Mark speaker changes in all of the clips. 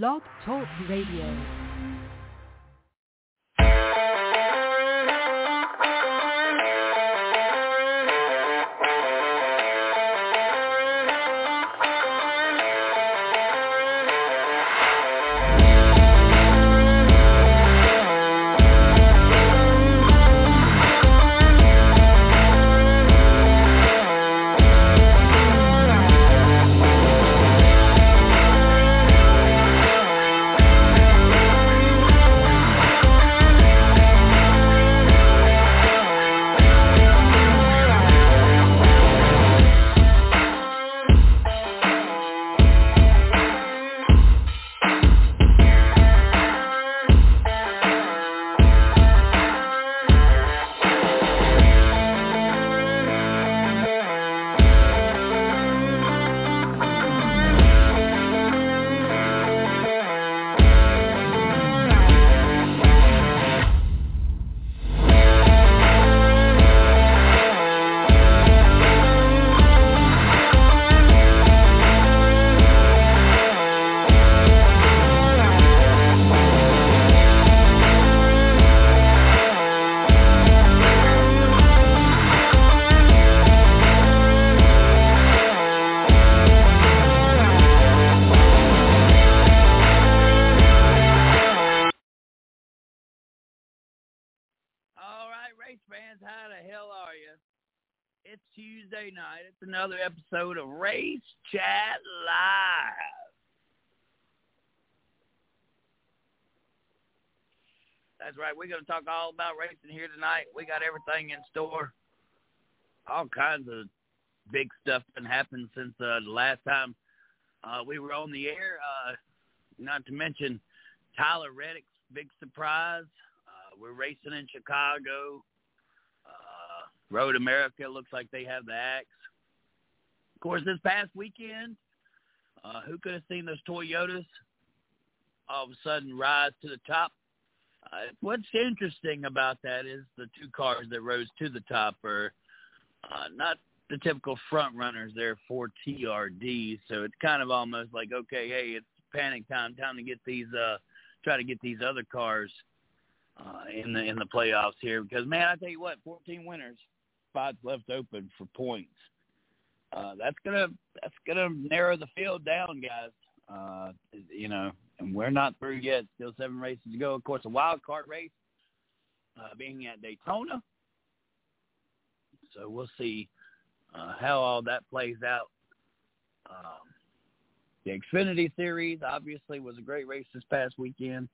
Speaker 1: Blog Talk Radio.
Speaker 2: It's Tuesday night. It's another episode of Race Chat Live. That's right. We're going to talk all about racing here tonight. We got everything in store. All kinds of big stuff been happening since uh, the last time uh, we were on the air. Uh, not to mention Tyler Reddick's big surprise. Uh, we're racing in Chicago. Road America looks like they have the axe. Of course, this past weekend, uh, who could have seen those Toyotas all of a sudden rise to the top? Uh, what's interesting about that is the two cars that rose to the top are uh, not the typical front runners. They're for TRD, so it's kind of almost like, okay, hey, it's panic time, time to get these, uh, try to get these other cars uh, in the in the playoffs here. Because man, I tell you what, 14 winners, spots left open for points. Uh, that's gonna that's gonna narrow the field down, guys. Uh, you know, and we're not through yet. Still seven races to go. Of course, a wild card race uh, being at Daytona. So we'll see uh, how all that plays out. Um, the Xfinity Series obviously was a great race this past weekend.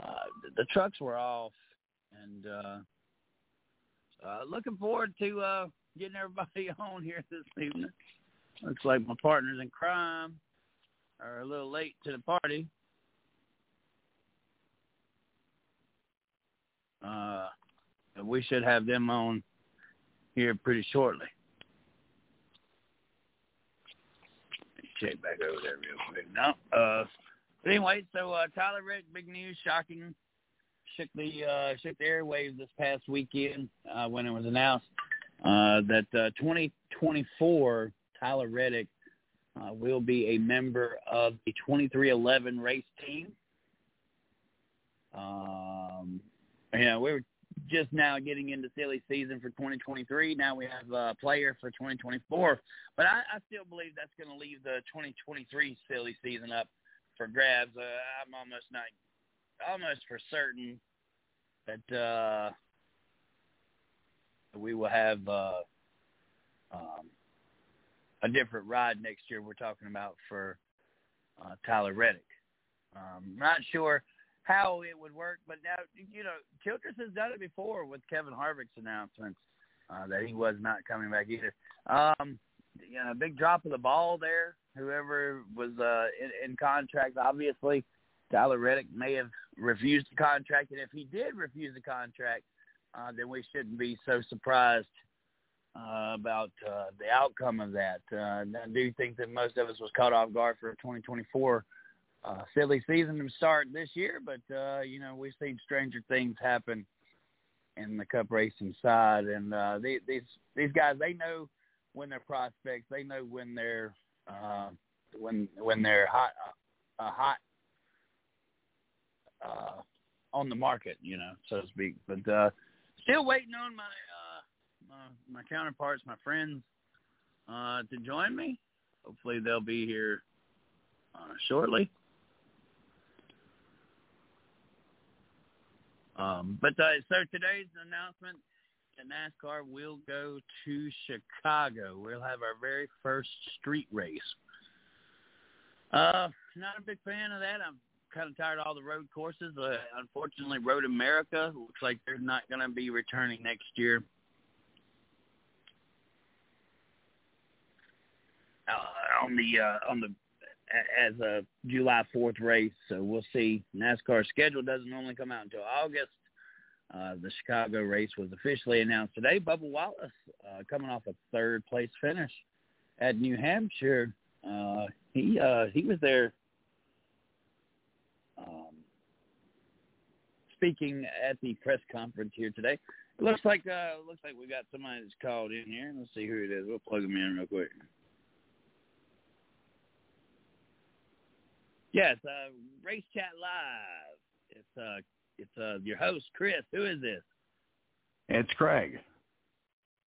Speaker 2: Uh, the, the trucks were off, and uh, uh, looking forward to uh, getting everybody on here this evening. Looks like my partners in crime are a little late to the party. Uh, we should have them on here pretty shortly. Check back over there real quick. No, uh, anyway, so uh, Tyler Reddick, big news, shocking, shook the uh, shook the airwaves this past weekend uh, when it was announced uh, that uh, 2024 Tyler Reddick uh, will be a member of the 23XI race team. Um, we were just now getting into silly season for 2023. Now we have a player for 2024, but I, I still believe that's going to leave the 2023 silly season up for grabs. Uh, I'm almost not, almost for certain that uh, we will have uh, um, a different ride next year. We're talking about for uh, Tyler Reddick. Um, not sure how it would work, but now you know Childress has done it before with Kevin Harvick's announcements uh, that he was not coming back either. Um, you know, big drop of the ball there. Whoever was uh, in, in contract, obviously, Tyler Reddick may have refused the contract, and if he did refuse the contract, uh, then we shouldn't be so surprised uh, about uh, the outcome of that. Uh, I do think that most of us was caught off guard for 2024 uh, silly season to start this year, but uh, you know we've seen stranger things happen in the Cup racing side, and uh, they, these these guys they know when they're prospects, they know when they're uh, when when they're hot a hot on the market, you know, so to speak. But uh, still waiting on my uh, my, my counterparts, my friends, uh, to join me. Hopefully, they'll be here uh, shortly. Um, but uh, so today's announcement that NASCAR will go to Chicago. We'll have our very first street race. Uh, not a big fan of that. I'm kind of tired of all the road courses. Uh, unfortunately, Road America looks like they're not going to be returning next year. Uh, on the uh, on the as a July 4th race, so we'll see. NASCAR schedule doesn't only come out until August. Uh, the Chicago race was officially announced today. Bubba Wallace uh, coming off a third place finish at New Hampshire. Uh, he uh, he was there um, speaking at the press conference here today. It looks like uh, looks like we got somebody that's called in here. Let's see who it is. We'll plug them in real quick. Yes, uh, Race Chat Live. It's uh, it's uh, your host Chris. Who is this?
Speaker 3: It's Craig.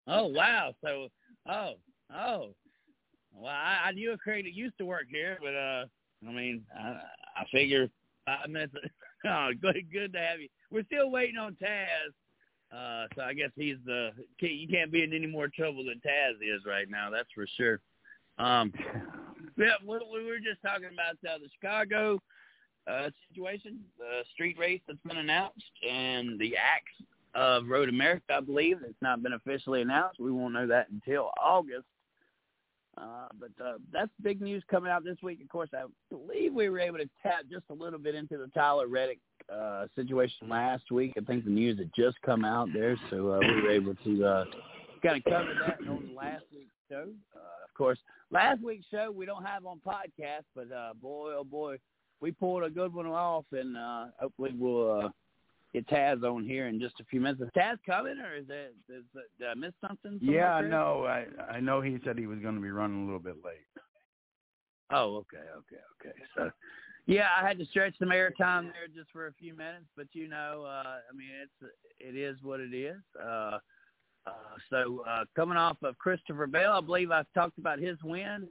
Speaker 2: Oh wow! So oh oh, well I, I knew a Craig that used to work here, but uh, I mean I I figure five minutes. oh, good good to have you. We're still waiting on Taz. Uh, so I guess he's the you can't be in any more trouble than Taz is right now. That's for sure. Um, yeah, we, we were just talking about uh, the Chicago uh, situation, the street race that's been announced, and the acts of Road America, I believe, that's not been officially announced. We won't know that until August. Uh, but uh, that's big news coming out this week. Of course, I believe we were able to tap just a little bit into the Tyler Reddick uh, situation last week. I think the news had just come out there, so uh, we were able to uh, kind of cover that on last week's show. Uh, of course, last week's show we don't have on podcast, but uh, boy, oh boy, we pulled a good one off, and uh, hopefully we'll uh, get Taz on here in just a few minutes. Is Taz coming, or is it? Is it did I miss something?
Speaker 3: Yeah, I know. I I know he said he was going to be running a little bit late.
Speaker 2: Oh, okay, okay, okay. So, yeah, I had to stretch the airtime there just for a few minutes, but you know, uh, I mean, it's it is what it is. Uh, uh, so uh, coming off of Christopher Bell, I believe I've talked about his win.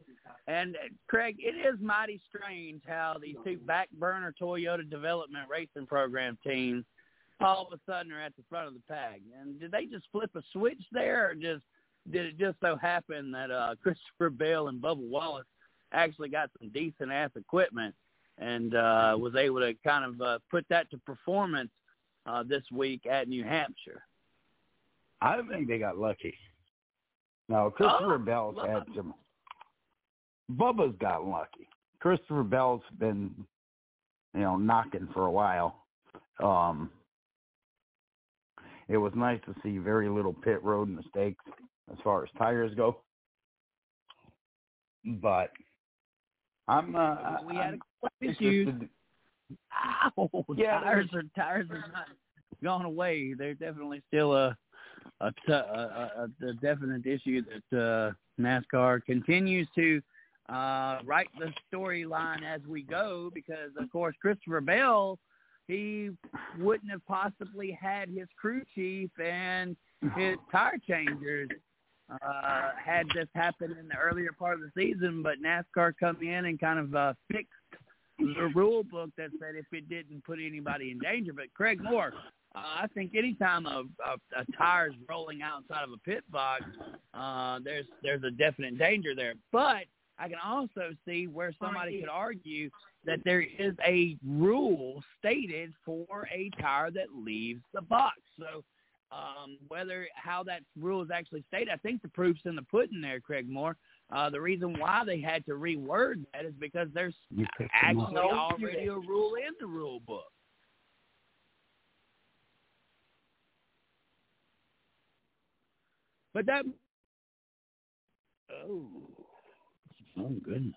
Speaker 2: And uh, Craig, it is mighty strange how these two back burner Toyota development racing program teams all of a sudden are at the front of the pack. And did they just flip a switch there, or just did it just so happen that uh, Christopher Bell and Bubba Wallace actually got some decent ass equipment and uh, was able to kind of uh, put that to performance uh, this week at New Hampshire?
Speaker 3: I think they got lucky. Now, Christopher
Speaker 2: oh,
Speaker 3: Bell's had some. Bubba's got lucky. Christopher Bell's been, you know, knocking for a while. Um, it was nice to see very little pit road mistakes as far as tires go. But I'm uh,
Speaker 2: we had
Speaker 3: a
Speaker 2: issues. Ow, yeah, tires are tires are not gone away. They're definitely still a a, t- a, a, a definite issue that uh, NASCAR continues to uh, write the storyline as we go because, of course, Christopher Bell, he wouldn't have possibly had his crew chief and his tire changers uh, had this happen in the earlier part of the season, but NASCAR come in and kind of uh, fixed the rule book that said if it didn't put anybody in danger. But Craig Moore, uh, I think anytime a, a, a tire's rolling outside of a pit box, uh, there's there's a definite danger there. But I can also see where somebody could argue that there is a rule stated for a tire that leaves the box. So um, whether how that rule is actually stated, I think the proof's in the pudding there, Craig Moore. Uh, the reason why they had to reword that is because there's actually already a rule in the rule book. But that oh oh goodness.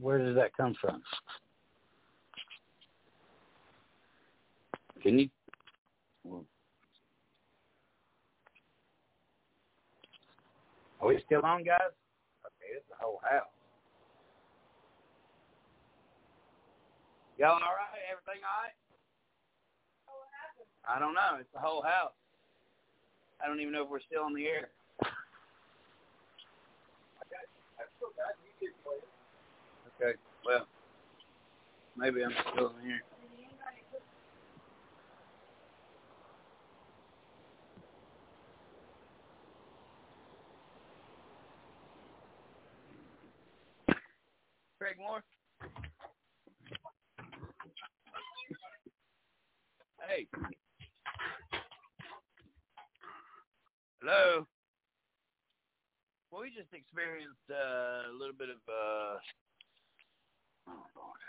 Speaker 2: Where does that come from? Can you? Well, are we still on, guys? Okay, it's the whole house. Y'all all right? Everything all right? I don't know. It's the whole house. I don't even know if we're still on the air. Okay. Well, maybe I'm still in here. Craig Moore? Hey. Hello. Well, we just experienced uh, a little bit of. Uh, oh Lord, have mercy.